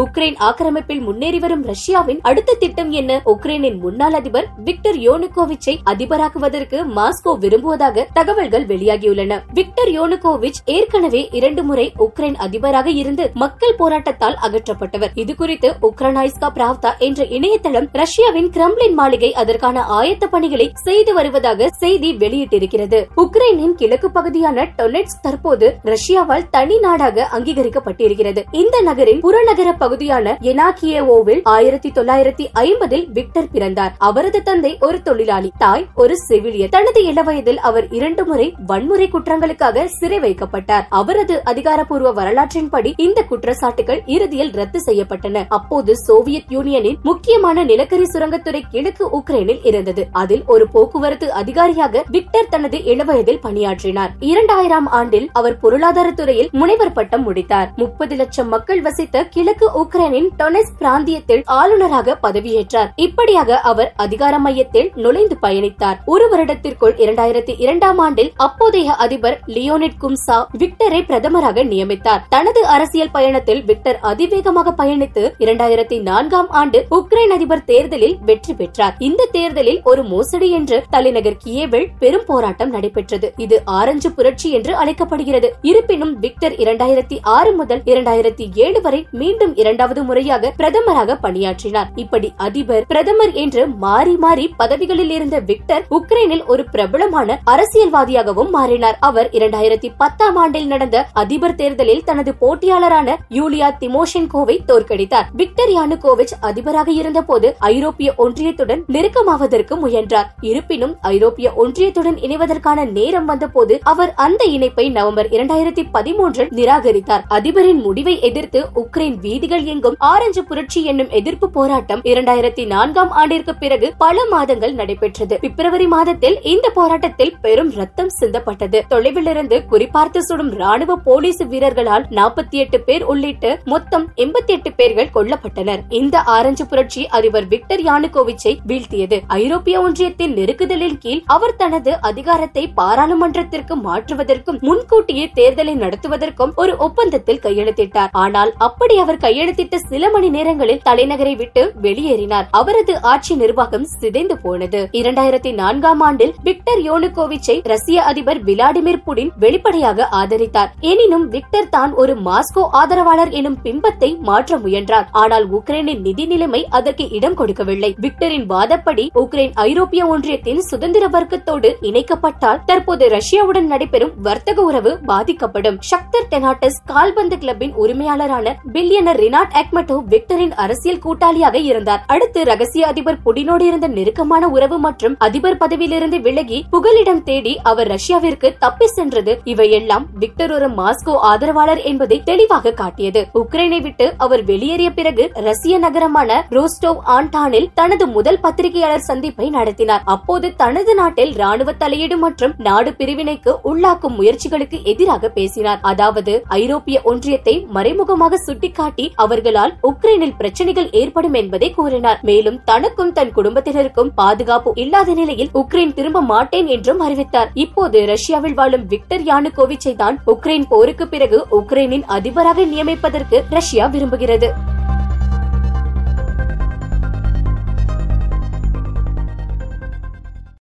Ukraine ஆக்கிரமிப்பில் முன்னேறி வரும் ரஷ்யாவின் அடுத்த திட்டம் என்ன? உக்ரைனின் முன்னாள் அதிபர் விக்டர் யோனுகோவிச்சை அதிபராக்குவதற்கு மாஸ்கோ விரும்புவதாக தகவல்கள் வெளியாகியுள்ளன. விக்டர் யோனுகோவிச் ஏற்கனவே இரண்டு முறை உக்ரைன் அதிபராக இருந்து மக்கள் போராட்டத்தால் அகற்றப்பட்டவர். இதுகுறித்து உக்ரனாய்ஸ்கா பிராவ்தா என்ற இணையதளம் ரஷ்யாவின் கிரம்லின் மாளிகை அதற்கான ஆயத்த பணிகளை செய்து வருவதாக செய்தி வெளியிட்டிருக்கிறது. உக்ரைனின் கிழக்கு பகுதியான டொனெட்ஸ் தற்போது ரஷ்யாவால் தனி நாடாக அங்கீகரிக்கப்பட்டிருக்கிறது. இந்த நகரின் புறநகர பகுதியான எனாக்கியேவோவில் ஆயிரத்தி தொள்ளாயிரத்தி ஐம்பதில் விக்டர் பிறந்தார். அவரது தந்தை ஒரு தொழிலாளி தாய் ஒரு செவிலியர். தனது இளவயதில் அவர் இரண்டு முறை வன்முறை குற்றங்களுக்காக சிறை வைக்கப்பட்டார். அவரது அதிகாரப்பூர்வ வரலாற்றின்படி இந்த குற்றச்சாட்டுகள் இறுதியில் ரத்து செய்யப்பட்டன. அப்போது சோவியத் யூனியனின் முக்கியமான நிலக்கரி சுரங்கத்துறை கிழக்கு உக்ரைனில் இருந்தது. அதில் ஒரு போக்குவரத்து அதிகாரியாக விக்டர் தனது இளவயதில் பணியாற்றினார். இரண்டாயிரம் ஆண்டில் அவர் பொருளாதாரத்துறையில் முனைவர் பட்டம் முடித்தார். முப்பது லட்சம் மக்கள் வசித்த கிழக்கு உக்ரைனின் டொனெஸ் பிராந்தியத்தில் ஆளுநராக பதவியேற்றார். இப்படியாக அவர் அதிகார மையத்தில் நுழைந்து பயணித்தார். ஒரு வருடத்திற்குள் இரண்டாயிரத்தி இரண்டாம் ஆண்டில் அப்போதைய அதிபர் லியோனிட் கும்சா விக்டரை பிரதமராக நியமித்தார். தனது அரசியல் பயணத்தில் விக்டர் அதிவேகமாக பயணித்து இரண்டாயிரத்தி நான்காம் ஆண்டு உக்ரைன் அதிபர் தேர்தலில் வெற்றி பெற்றார். இந்த தேர்தலில் ஒரு மோசடி என்று தலைநகர் கியேவில் பெரும் போராட்டம் நடைபெற்றது. இது ஆரஞ்சு புரட்சி என்று அழைக்கப்படுகிறது. இருப்பினும் விக்டர் இரண்டாயிரத்தி ஆறு முதல் இரண்டாயிரத்தி ஏழு வரை மீண்டும் இரண்டாவது முறையாக பிரதமராக பணியாற்றினார். இப்படி அதிபர் பிரதமர் என்று மாறி மாறி பதவிகளில் இருந்த விக்டர் உக்ரைனில் ஒரு பிரபலமான அரசியல்வாதியாகவும் மாறினார். அவர் இரண்டாயிரத்தி பத்தாம் ஆண்டில் நடந்த அதிபர் தேர்தலில் தனது போட்டியாளரான யூலியா திமோஷென்கோவை தோற்கடித்தார். விக்டர் யானுகோவிச் அதிபராக இருந்தபோது ஐரோப்பிய ஒன்றியத்துடன் நெருக்கமாவதற்கு முயன்றார். இருப்பினும் ஐரோப்பிய ஒன்றியத்துடன் இணைவதற்கான நேரம் வந்தபோது அவர் அந்த இணைப்பை நவம்பர் இரண்டாயிரத்தி பதிமூன்றில் நிராகரித்தார். அதிபரின் முடிவை எதிர்த்து உக்ரைன் வீதி பகுதிகள் எங்கும் ஆரஞ்சு புரட்சி என்னும் எதிர்ப்பு போராட்டம் இரண்டாயிரத்தி நான்காம் ஆண்டிற்கு பிறகு பல மாதங்கள் நடைபெற்றது. பிப்ரவரி மாதத்தில் இந்த போராட்டத்தில் பெரும் ரத்தம் சிந்தப்பட்டது. தொலைவிலிருந்து குறிப்பார்த்து சுடும் ராணுவ போலீஸ் வீரர்களால் நாற்பத்தி எட்டு பேர் உள்ளிட்டு மொத்தம் எண்பத்தி எட்டு பேர்கள் கொல்லப்பட்டனர். இந்த ஆரஞ்சு புரட்சி அதிபர் விக்டர் யானுகோவிச்சை வீழ்த்தியது. ஐரோப்பிய ஒன்றியத்தின் நெருக்குதலின் கீழ் அவர் தனது அதிகாரத்தை பாராளுமன்றத்திற்கு மாற்றுவதற்கும் முன்கூட்டியே தேர்தலை நடத்துவதற்கும் ஒரு ஒப்பந்தத்தில் கையெழுத்திட்டார். ஆனால் அப்படி அவர் கையெழுத்து கையெழுத்திட்ட சில மணி நேரங்களில் தலைநகரை விட்டு வெளியேறினார். அவரது ஆட்சி நிர்வாகம் சிதைந்து போனது. இரண்டாயிரத்தி நான்காம் ஆண்டில் விக்டர் யோனுகோவிச்சை ரஷ்ய அதிபர் விளாடிமிர் புடின் வெளிப்படையாக ஆதரித்தார். எனினும் விக்டர் தான் ஒரு மாஸ்கோ ஆதரவாளர் எனும் பிம்பத்தை மாற்ற முயன்றார். ஆனால் உக்ரைனின் நிதி நிலைமை அதற்கு இடம் கொடுக்கவில்லை. விக்டரின் வாதப்படி உக்ரைன் ஐரோப்பிய ஒன்றியத்தின் சுதந்திர வர்க்கத்தோடு இணைக்கப்பட்டால் தற்போது ரஷ்யாவுடன் நடைபெறும் வர்த்தக உறவு பாதிக்கப்படும். ஷக்தர் டெனாட்டஸ் கால்பந்து கிளப்பின் உரிமையாளரான பில்லியனர் ரினாட் அக்மட்டோ விக்டரின் அரசியல் கூட்டாளியாக இருந்தார். அடுத்து ரகசிய அதிபர் புடினோடு இருந்த நெருக்கமான உறவு மற்றும் அதிபர் பதவியிலிருந்து விலகி புகலிடம் தேடி அவர் ரஷ்யாவிற்கு தப்பி சென்றது. இவையெல்லாம் விக்டர் ஒரு மாஸ்கோ ஆதரவாளர் என்பதை தெளிவாக காட்டியது. உக்ரைனை விட்டு அவர் வெளியேறிய பிறகு ரஷ்ய நகரமான ரோஸ்டோவ் ஆண்டானில் தனது முதல் பத்திரிகையாளர் சந்திப்பை நடத்தினார். அப்போது தனது நாட்டில் ராணுவ தலையீடு மற்றும் நாடு பிரிவினைக்கு உள்ளாக்கும் முயற்சிகளுக்கு எதிராக பேசினார். அதாவது ஐரோப்பிய ஒன்றியத்தை மறைமுகமாக சுட்டிக்காட்டி அவர்களால் உக்ரைனில் பிரச்சனைகள் ஏற்படும் என்பதை கூறினார். மேலும் தனக்கும் தன் குடும்பத்தினருக்கும் பாதுகாப்பு இல்லாத நிலையில் உக்ரைன் திரும்ப மாட்டேன் என்றும் அறிவித்தார். இப்போது ரஷ்யாவில் வாழும் விக்டர் யானுகோவிச்சை தான் உக்ரைன் போருக்கு பிறகு உக்ரைனின் அதிபராக நியமிப்பதற்கு ரஷ்யா விரும்புகிறது.